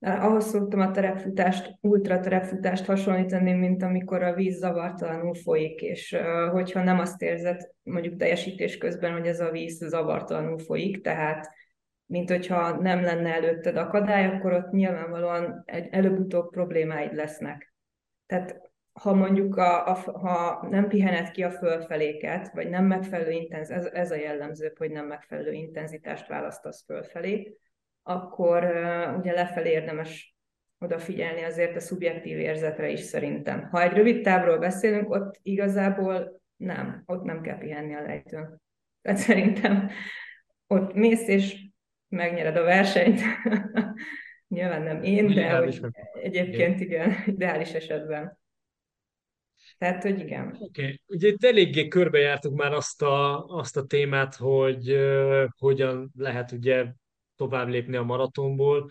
ahhoz szoktam a terepfutást, ultra terepfutást hasonlítani, mint amikor a víz zavartalanul folyik, és hogyha nem azt érzed mondjuk teljesítés közben, hogy ez a víz zavartalanul folyik, tehát mint hogyha nem lenne előtted akadály, akkor ott nyilvánvalóan előbb-utóbb problémáid lesznek. Tehát ha mondjuk a, a, ha nem pihened ki a fölfeléket, vagy nem megfelelő intenz, ez, ez a jellemző, hogy nem megfelelő intenzitást választasz fölfelé, akkor ugye lefelé érdemes odafigyelni azért a szubjektív érzetre is szerintem. Ha egy rövid távról beszélünk, ott igazából nem, ott nem kell pihenni a lejtőn. Tehát szerintem ott mész és megnyered a versenyt. [laughs] Nyilván nem én, de hogy egyébként igen, ideális esetben. Tehát, hogy igen. Oké, okay. ugye itt eléggé körbejártuk már azt a, azt a témát, hogy uh, hogyan lehet ugye tovább lépni a maratonból.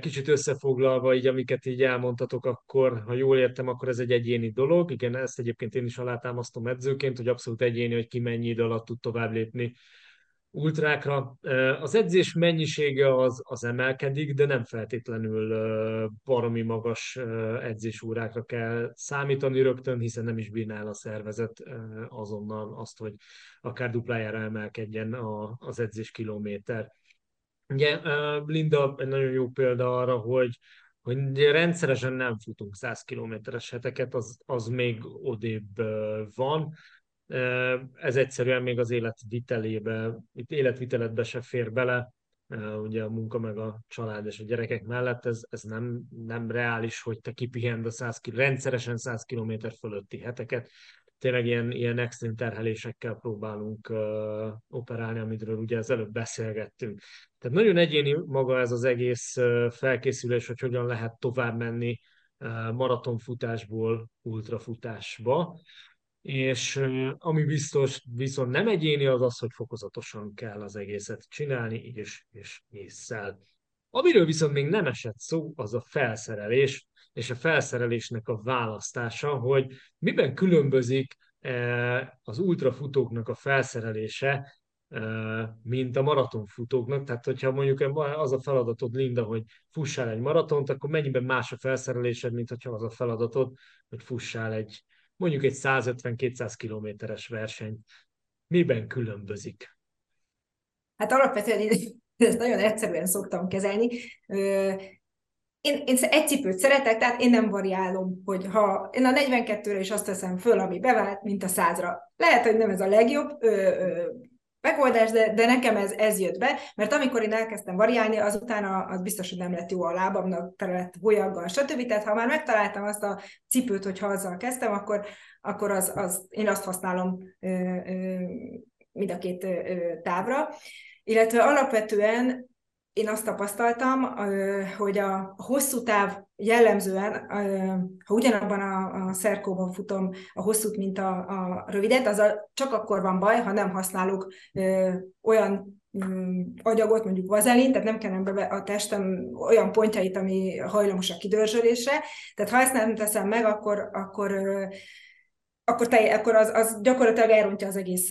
Kicsit összefoglalva, így amiket így elmondtatok, akkor, ha jól értem, akkor ez egy egyéni dolog. Igen, ezt egyébként én is alátámasztom edzőként, hogy abszolút egyéni, hogy ki mennyi idő alatt tud tovább lépni ultrákra. Az edzés mennyisége az, az emelkedik, de nem feltétlenül baromi magas edzésórákra kell számítani rögtön, hiszen nem is bírnál a szervezet azonnal azt, hogy akár duplájára emelkedjen az edzés kilométer. Ugye Linda egy nagyon jó példa arra, hogy hogy rendszeresen nem futunk 100 kilométeres heteket, az, az még odébb van, ez egyszerűen még az életvitelébe, itt életviteletbe se fér bele, ugye a munka meg a család és a gyerekek mellett, ez, ez nem, nem reális, hogy te kipihend a 100 km, rendszeresen 100 km fölötti heteket. Tényleg ilyen, ilyen extrém terhelésekkel próbálunk uh, operálni, amiről ugye az előbb beszélgettünk. Tehát nagyon egyéni maga ez az egész uh, felkészülés, hogy hogyan lehet tovább menni uh, maratonfutásból ultrafutásba és ami biztos, viszont nem egyéni, az az, hogy fokozatosan kell az egészet csinálni, és, és észszel. Amiről viszont még nem esett szó, az a felszerelés, és a felszerelésnek a választása, hogy miben különbözik az ultrafutóknak a felszerelése, mint a maratonfutóknak. Tehát, hogyha mondjuk az a feladatod, Linda, hogy fussál egy maratont, akkor mennyiben más a felszerelésed, mint hogyha az a feladatod, hogy fussál egy mondjuk egy 150-200 kilométeres verseny miben különbözik? Hát alapvetően [laughs] ezt nagyon egyszerűen szoktam kezelni. Én, én egy cipőt szeretek, tehát én nem variálom, hogy ha én a 42-re is azt teszem föl, ami bevált, mint a 100-ra. Lehet, hogy nem ez a legjobb, ö, ö, megoldás, de, de nekem ez, ez jött be, mert amikor én elkezdtem variálni, azután az biztos, hogy nem lett jó a lábamnak, tele lett hólyaggal, stb. Tehát ha már megtaláltam azt a cipőt, hogyha azzal kezdtem, akkor, akkor az, az, én azt használom ö, ö, mind a két ö, távra. Illetve alapvetően én azt tapasztaltam, hogy a hosszú táv jellemzően, ha ugyanabban a, a szerkóban futom a hosszút, mint a, rövidet, az csak akkor van baj, ha nem használok olyan agyagot, mondjuk vazelin, tehát nem kellene be a testem olyan pontjait, ami hajlamos a kidörzsölésre. Tehát ha ezt nem teszem meg, akkor, akkor akkor, te, akkor az, az gyakorlatilag elrontja az egész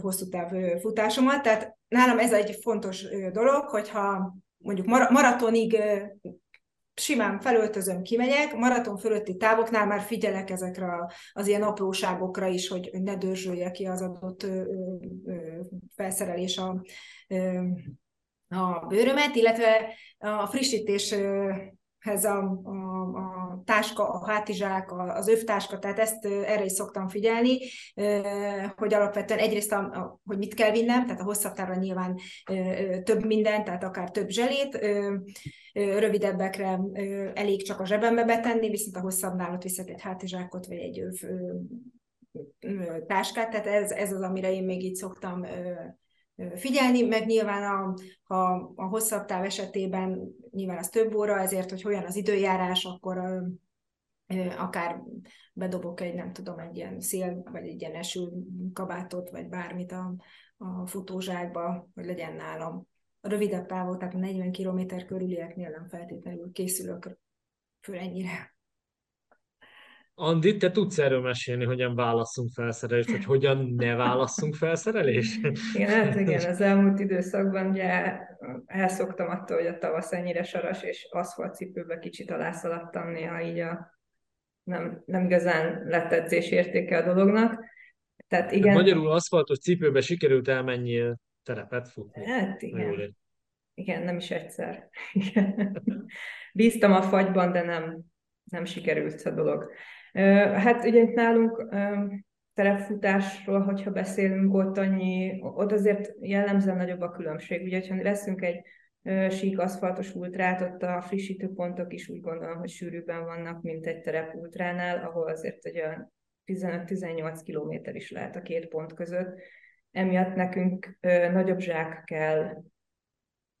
hosszú táv futásomat. Tehát nálam ez egy fontos dolog, hogyha mondjuk maratonig simán felöltözöm, kimegyek, maraton fölötti távoknál már figyelek ezekre az ilyen apróságokra is, hogy ne dörzsölje ki az adott felszerelés a, a bőrömet, illetve a frissítés ez a, a, a táska, a hátizsák, az övtáska, tehát ezt erre is szoktam figyelni, hogy alapvetően egyrészt, a, hogy mit kell vinnem, tehát a hosszabb távra nyilván több minden, tehát akár több zselét, rövidebbekre elég csak a zsebembe betenni, viszont a hosszabbnál ott viszek egy hátizsákot, vagy egy öv, táskát, tehát ez, ez az, amire én még így szoktam figyelni, meg nyilván a, a, a hosszabb táv esetében nyilván az több óra, ezért, hogy olyan az időjárás, akkor akár bedobok egy, nem tudom, egy ilyen szél, vagy egy ilyen eső kabátot, vagy bármit a, a futózsákba, hogy legyen nálam. A rövidebb távot, tehát a 40 km körülieknél nem feltétlenül készülök föl ennyire. Andi, te tudsz erről mesélni, hogyan válasszunk felszerelést, vagy hogyan ne válasszunk felszerelést? Igen, hát igen, [laughs] az elmúlt időszakban ugye elszoktam attól, hogy a tavasz ennyire saras, és aszfaltcipőbe kicsit alászaladtam néha így a nem, nem igazán lett edzés értéke a dolognak. Tehát igen. Hát magyarul aszfaltos cipőbe sikerült elmenni terepet futni. Hát igen. Igen, nem is egyszer. Igen. Bíztam a fagyban, de nem, nem sikerült a dolog. Hát ugye itt nálunk terepfutásról, hogyha beszélünk, ott annyi, ott azért jellemzően nagyobb a különbség. Ugye, ha veszünk egy sík aszfaltos ultrát, ott a frissítőpontok is úgy gondolom, hogy sűrűbben vannak, mint egy terep ultránál, ahol azért egy olyan 15-18 kilométer is lehet a két pont között. Emiatt nekünk nagyobb zsák kell,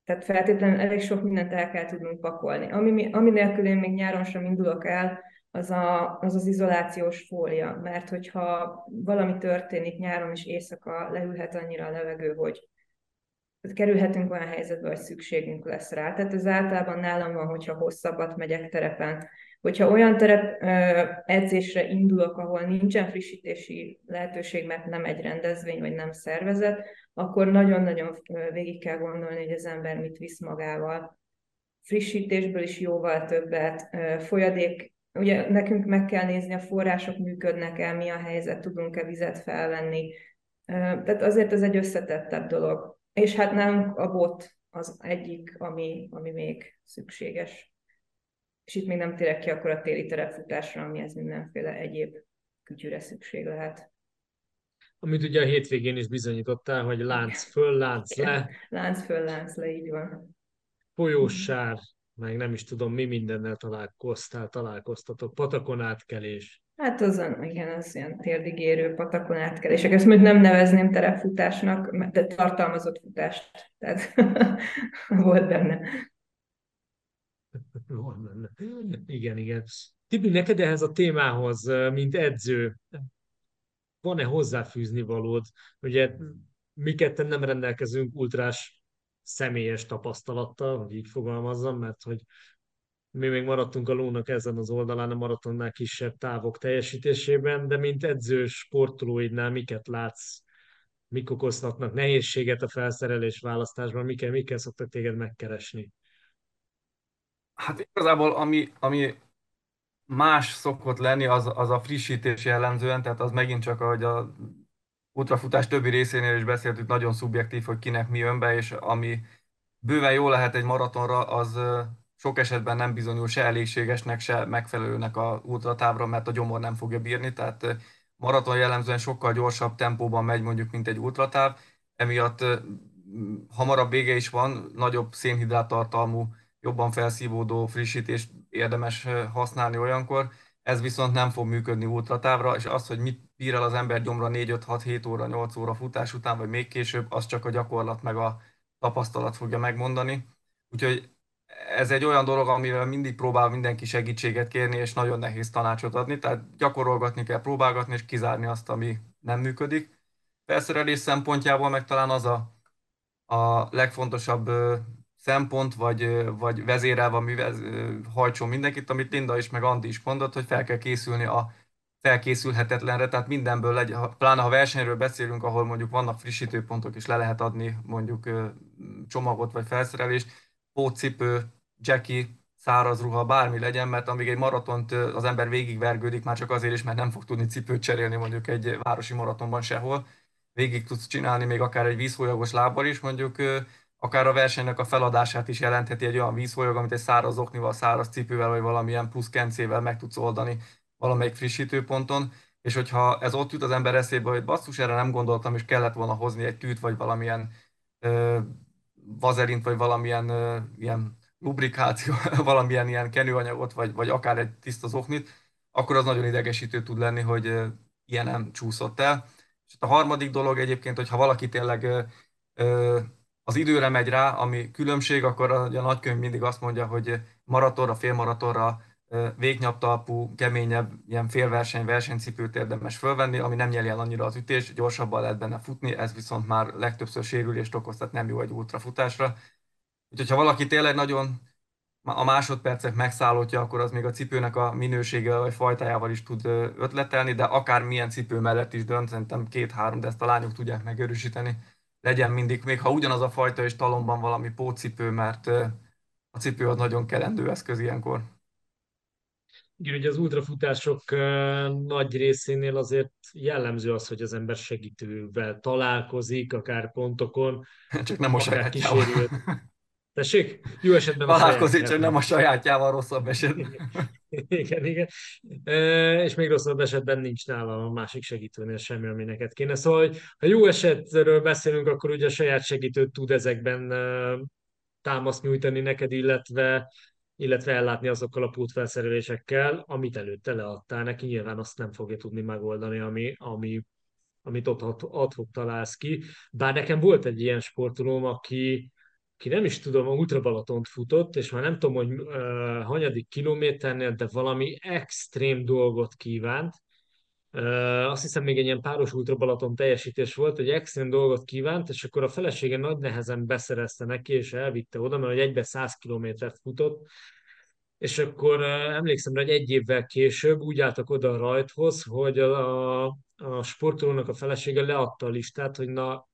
tehát feltétlenül elég sok mindent el kell tudnunk pakolni. Ami, ami nélkül én még nyáron sem indulok el, az, a, az az izolációs fólia, mert hogyha valami történik nyáron és éjszaka, leülhet annyira a levegő, hogy kerülhetünk olyan helyzetbe, hogy szükségünk lesz rá. Tehát ez általában nálam van, hogyha hosszabbat megyek terepen. Hogyha olyan terep edzésre indulok, ahol nincsen frissítési lehetőség, mert nem egy rendezvény, vagy nem szervezet, akkor nagyon-nagyon végig kell gondolni, hogy az ember mit visz magával. Frissítésből is jóval többet, folyadék ugye nekünk meg kell nézni, a források működnek-e, mi a helyzet, tudunk-e vizet felvenni. Tehát azért ez egy összetettebb dolog. És hát nálunk a bot az egyik, ami, ami még szükséges. És itt még nem térek ki akkor a téli terepfutásra, amihez mindenféle egyéb kütyűre szükség lehet. Amit ugye a hétvégén is bizonyítottál, hogy lánc föl, lánc le. Lánc föl, lánc le, így van. Folyósár, meg nem is tudom, mi mindennel találkoztál, találkoztatok, patakon átkelés. Hát azon, igen, az ilyen térdigérő patakon átkelések. Ezt még nem nevezném terepfutásnak, de tartalmazott futást. Tehát [laughs] volt benne. Volt benne. Igen, igen. Tibi, neked ehhez a témához, mint edző, van-e hozzáfűzni valód? Ugye mi ketten nem rendelkezünk ultrás személyes tapasztalattal, hogy így fogalmazzam, mert hogy mi még maradtunk a lónak ezen az oldalán, a maratonnál kisebb távok teljesítésében, de mint edző sportolóidnál miket látsz, mik okozhatnak nehézséget a felszerelés választásban, mikkel, mikkel szoktak téged megkeresni? Hát igazából ami, ami más szokott lenni, az, az a frissítés jellemzően, tehát az megint csak, ahogy a ultrafutás többi részénél is beszéltük, nagyon szubjektív, hogy kinek mi jön be, és ami bőven jó lehet egy maratonra, az sok esetben nem bizonyul se elégségesnek, se megfelelőnek a ultratávra, mert a gyomor nem fogja bírni, tehát maraton jellemzően sokkal gyorsabb tempóban megy mondjuk, mint egy ultratáv, emiatt hamarabb vége is van, nagyobb szénhidrát tartalmú, jobban felszívódó frissítést érdemes használni olyankor, ez viszont nem fog működni ultratávra, és az, hogy mit bír el az ember gyomra 4-5-6-7 óra, 8 óra futás után, vagy még később, az csak a gyakorlat meg a tapasztalat fogja megmondani. Úgyhogy ez egy olyan dolog, amivel mindig próbál mindenki segítséget kérni, és nagyon nehéz tanácsot adni, tehát gyakorolgatni kell, próbálgatni, és kizárni azt, ami nem működik. Felszerelés szempontjából meg talán az a, a legfontosabb szempont, vagy, vagy vezérelve, ami hajtson mindenkit, amit Linda is, meg Andi is mondott, hogy fel kell készülni a felkészülhetetlenre, tehát mindenből legyen, pláne ha versenyről beszélünk, ahol mondjuk vannak frissítőpontok, és le lehet adni mondjuk csomagot vagy felszerelést, pótcipő, jackie, száraz ruha, bármi legyen, mert amíg egy maratont az ember végigvergődik, már csak azért is, mert nem fog tudni cipőt cserélni mondjuk egy városi maratonban sehol, végig tudsz csinálni még akár egy vízfolyagos lábbal is, mondjuk akár a versenynek a feladását is jelentheti egy olyan vízfolyag, amit egy száraz oknival, száraz cipővel, vagy valamilyen plusz kencével meg tudsz oldani valamelyik frissítőponton, és hogyha ez ott jut az ember eszébe, hogy basszus, erre nem gondoltam, és kellett volna hozni egy tűt, vagy valamilyen ö, vazelint, vagy valamilyen ö, ilyen lubrikáció, [laughs] valamilyen ilyen kenőanyagot, vagy, vagy akár egy tiszta zoknit, akkor az nagyon idegesítő tud lenni, hogy ilyen nem csúszott el. És a harmadik dolog egyébként, hogyha valaki tényleg ö, az időre megy rá, ami különbség, akkor a, a nagykönyv mindig azt mondja, hogy maratonra, félmaratonra végnyaptalpú, keményebb, ilyen félverseny, versenycipőt érdemes fölvenni, ami nem nyeli el annyira az ütés, gyorsabban lehet benne futni, ez viszont már legtöbbször sérülést okoz, tehát nem jó egy ultrafutásra. Úgyhogy ha valaki tényleg nagyon a másodpercek megszállottja, akkor az még a cipőnek a minősége vagy fajtájával is tud ötletelni, de akár milyen cipő mellett is dönt, szerintem két-három, de ezt a lányok tudják megerősíteni. Legyen mindig, még ha ugyanaz a fajta és talomban valami pótcipő, mert a cipő az nagyon kelendő eszköz ilyenkor. Ugye az ultrafutások nagy részénél azért jellemző az, hogy az ember segítővel találkozik, akár pontokon. [laughs] Csak nem a sajátjával. Tessék? Jó esetben Találkozik, csak nem a sajátjával rosszabb esetben. Igen, igen. E, és még rosszabb esetben nincs nála a másik segítőnél semmi, ami neked kéne. Szóval, hogy ha jó esetről beszélünk, akkor ugye a saját segítő tud ezekben támaszt nyújtani neked, illetve illetve ellátni azokkal a pótfelszerelésekkel, amit előtte leadtál neki, nyilván azt nem fogja tudni megoldani, ami, ami, amit ott adhok találsz ki. Bár nekem volt egy ilyen sportolóm, aki, aki nem is tudom, a Ultra Balatont futott, és már nem tudom, hogy uh, hanyadik kilométernél, de valami extrém dolgot kívánt. Azt hiszem még egy ilyen páros Ultra Balaton teljesítés volt, egy extrém dolgot kívánt, és akkor a felesége nagy nehezen beszerezte neki, és elvitte oda, mert egybe 100 kilométert futott, és akkor emlékszem, hogy egy évvel később úgy álltak oda a rajthoz, hogy a, a, sportolónak a felesége leadta a listát, hogy na,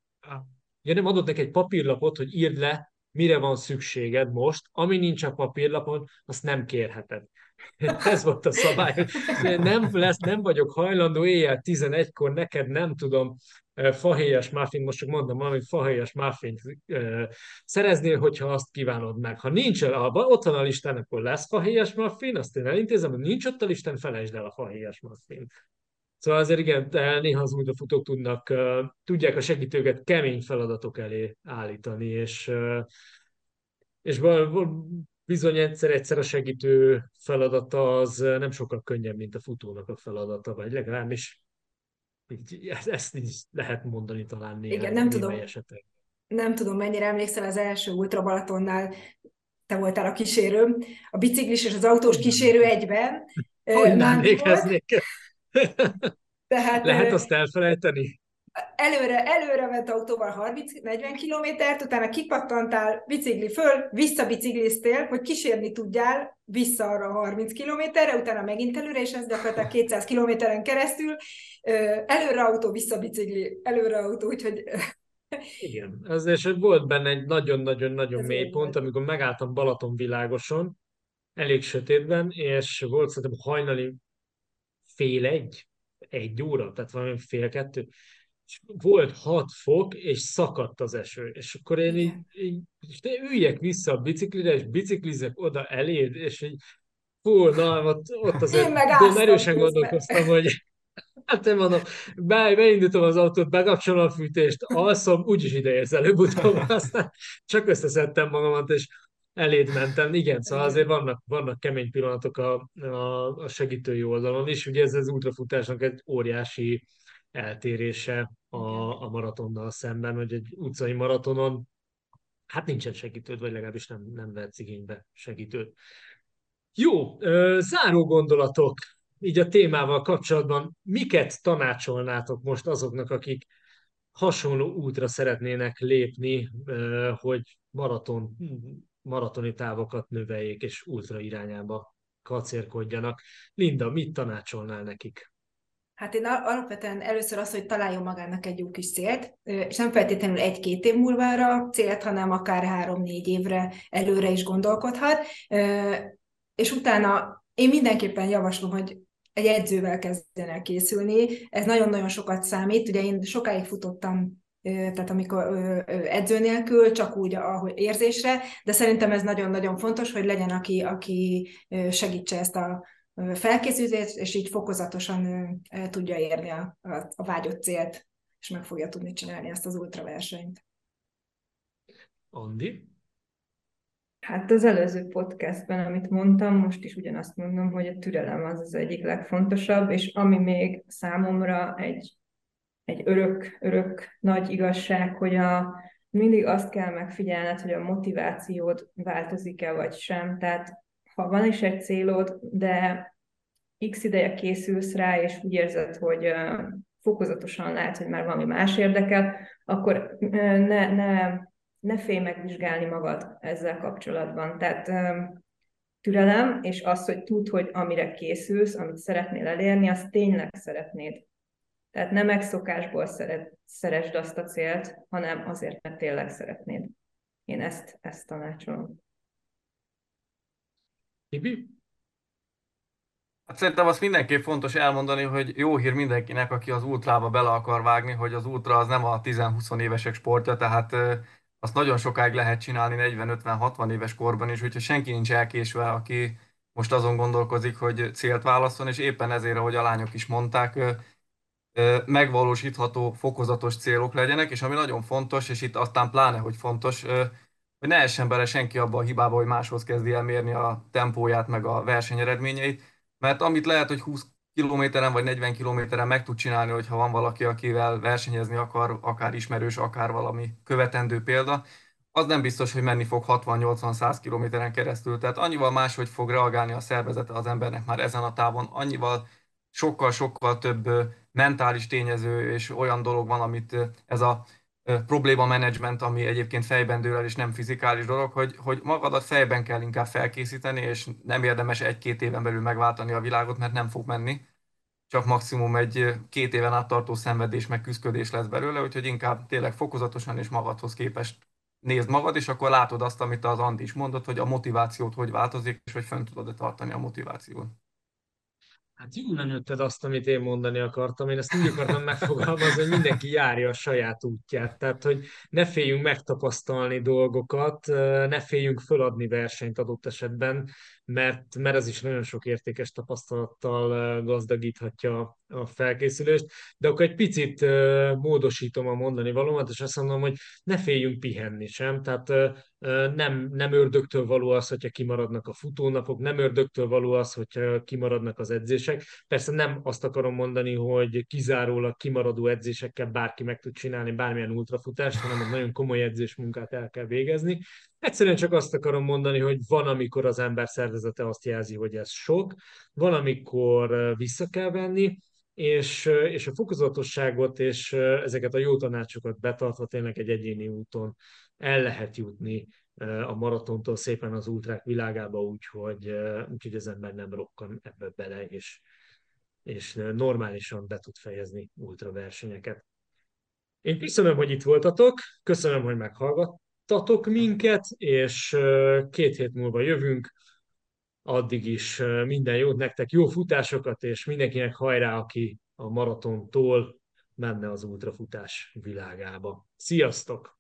ja nem adott neki egy papírlapot, hogy írd le, mire van szükséged most, ami nincs a papírlapon, azt nem kérheted. [laughs] Ez volt a szabály. Nem, lesz, nem vagyok hajlandó éjjel 11-kor neked nem tudom fahéjas muffin, most csak mondom valami fahéjas muffin szerezni, hogyha azt kívánod meg. Ha nincs, ha ott van a listán, akkor lesz fahéjas muffin, azt én elintézem, hogy nincs ott a listán, felejtsd el a fahéjas muffin. Szóval azért igen, néha az futók tudnak, tudják a segítőket kemény feladatok elé állítani, és, és bizony egyszer-egyszer a segítő feladata az nem sokkal könnyebb, mint a futónak a feladata, vagy legalábbis ezt így lehet mondani talán néhány, Igen, nem tudom, esetek. nem tudom, mennyire emlékszel az első Ultra Balatonnál, te voltál a kísérő, a biciklis és az autós kísérő egyben. Hogy nem emlékeznék. Tehát, Lehet azt elfelejteni? Előre, előre ment autóval 30-40 kilométert, utána kipattantál, bicikli föl, visszabicikliztél, hogy kísérni tudjál vissza arra 30 kilométerre, utána megint előre, és ez gyakorlatilag 200 kilométeren keresztül. Előre autó, vissza bicikli, előre autó, úgyhogy igen, ez és volt benne egy nagyon-nagyon-nagyon mély pont, amikor megálltam Balaton világoson, elég sötétben, és volt szerintem hajnali fél egy, egy óra, tehát valami fél kettő, és volt hat fok, és szakadt az eső. És akkor én így, így és de üljek vissza a biciklire, és biciklizek oda eléd, és így fú, na, ott, ott azért én, én erősen gondolkoztam, hogy Hát én mondom, be, beindítom az autót, bekapcsolom a fűtést, alszom, úgyis ide érsz előbb-utóbb, [laughs] aztán csak összeszedtem magamat, és eléd mentem. Igen, szóval azért vannak, vannak kemény pillanatok a, a, a segítői oldalon is. Ugye ez az ultrafutásnak egy óriási eltérése a, a maratonnal szemben, hogy egy utcai maratonon hát nincsen segítőd, vagy legalábbis nem, nem vehetsz igénybe segítőt. Jó, záró gondolatok így a témával kapcsolatban. Miket tanácsolnátok most azoknak, akik hasonló útra szeretnének lépni, hogy maraton maratoni távokat növeljék, és ultra irányába kacérkodjanak. Linda, mit tanácsolnál nekik? Hát én alapvetően először az, hogy találjon magának egy jó kis célt, és nem feltétlenül egy-két év múlvára célt, hanem akár három-négy évre előre is gondolkodhat. És utána én mindenképpen javaslom, hogy egy edzővel kezdjen el készülni. Ez nagyon-nagyon sokat számít. Ugye én sokáig futottam tehát amikor edző nélkül, csak úgy, ahogy érzésre, de szerintem ez nagyon-nagyon fontos, hogy legyen, aki, aki segítse ezt a felkészülést, és így fokozatosan tudja érni a, a, a vágyott célt, és meg fogja tudni csinálni ezt az ultraversenyt. Andi? Hát az előző podcastben, amit mondtam, most is ugyanazt mondom, hogy a türelem az az egyik legfontosabb, és ami még számomra egy egy örök, örök nagy igazság, hogy a, mindig azt kell megfigyelned, hogy a motivációd változik-e vagy sem. Tehát ha van is egy célod, de x ideje készülsz rá, és úgy érzed, hogy fokozatosan lehet, hogy már valami más érdekel, akkor ne, ne, ne félj megvizsgálni magad ezzel kapcsolatban. Tehát türelem, és az, hogy tud, hogy amire készülsz, amit szeretnél elérni, azt tényleg szeretnéd. Tehát nem megszokásból szeret, szeresd azt a célt, hanem azért, mert tényleg szeretnéd. Én ezt, ezt tanácsolom. Tibi? Hát szerintem azt mindenképp fontos elmondani, hogy jó hír mindenkinek, aki az ultrába bele akar vágni, hogy az ultra az nem a 10-20 évesek sportja, tehát azt nagyon sokáig lehet csinálni 40-50-60 éves korban is, úgyhogy senki nincs elkésve, aki most azon gondolkozik, hogy célt válaszol, és éppen ezért, ahogy a lányok is mondták, megvalósítható, fokozatos célok legyenek, és ami nagyon fontos, és itt aztán pláne, hogy fontos, hogy ne essen bele senki abba a hibába, hogy máshoz kezdi el mérni a tempóját, meg a versenyeredményeit, mert amit lehet, hogy 20 kilométeren vagy 40 kilométeren meg tud csinálni, hogyha van valaki, akivel versenyezni akar, akár ismerős, akár valami követendő példa, az nem biztos, hogy menni fog 60-80-100 kilométeren keresztül. Tehát annyival máshogy fog reagálni a szervezete az embernek már ezen a távon, annyival sokkal-sokkal több mentális tényező és olyan dolog van, amit ez a probléma menedzsment, ami egyébként fejben dől el, és nem fizikális dolog, hogy, hogy magadat fejben kell inkább felkészíteni, és nem érdemes egy-két éven belül megváltani a világot, mert nem fog menni. Csak maximum egy két éven át tartó szenvedés, meg küzdködés lesz belőle, úgyhogy inkább tényleg fokozatosan és magadhoz képest nézd magad, és akkor látod azt, amit az Andi is mondott, hogy a motivációt hogy változik, és hogy fent tudod-e tartani a motivációt. Hát jól lenőtted azt, amit én mondani akartam. Én ezt úgy akartam megfogalmazni, hogy mindenki járja a saját útját. Tehát, hogy ne féljünk megtapasztalni dolgokat, ne féljünk föladni versenyt adott esetben, mert, mert ez is nagyon sok értékes tapasztalattal gazdagíthatja a felkészülést. De akkor egy picit módosítom a mondani valómat, és azt mondom, hogy ne féljünk pihenni sem. Tehát nem, nem ördögtől való az, hogyha kimaradnak a futónapok, nem ördögtől való az, hogyha kimaradnak az edzések. Persze nem azt akarom mondani, hogy kizárólag kimaradó edzésekkel bárki meg tud csinálni bármilyen ultrafutást, hanem egy nagyon komoly edzésmunkát el kell végezni. Egyszerűen csak azt akarom mondani, hogy van, amikor az ember szervezete azt jelzi, hogy ez sok, van, amikor vissza kell venni, és, és a fokozatosságot és ezeket a jó tanácsokat betartva tényleg egy egyéni úton el lehet jutni a maratontól szépen az ultrák világába, úgyhogy, úgyhogy az ember nem rokkan ebbe bele, és, és normálisan be tud fejezni ultraversenyeket. Én köszönöm, hogy itt voltatok, köszönöm, hogy meghallgattatok minket, és két hét múlva jövünk, addig is minden jót nektek, jó futásokat, és mindenkinek hajrá, aki a maratontól menne az ultrafutás világába. Sziasztok!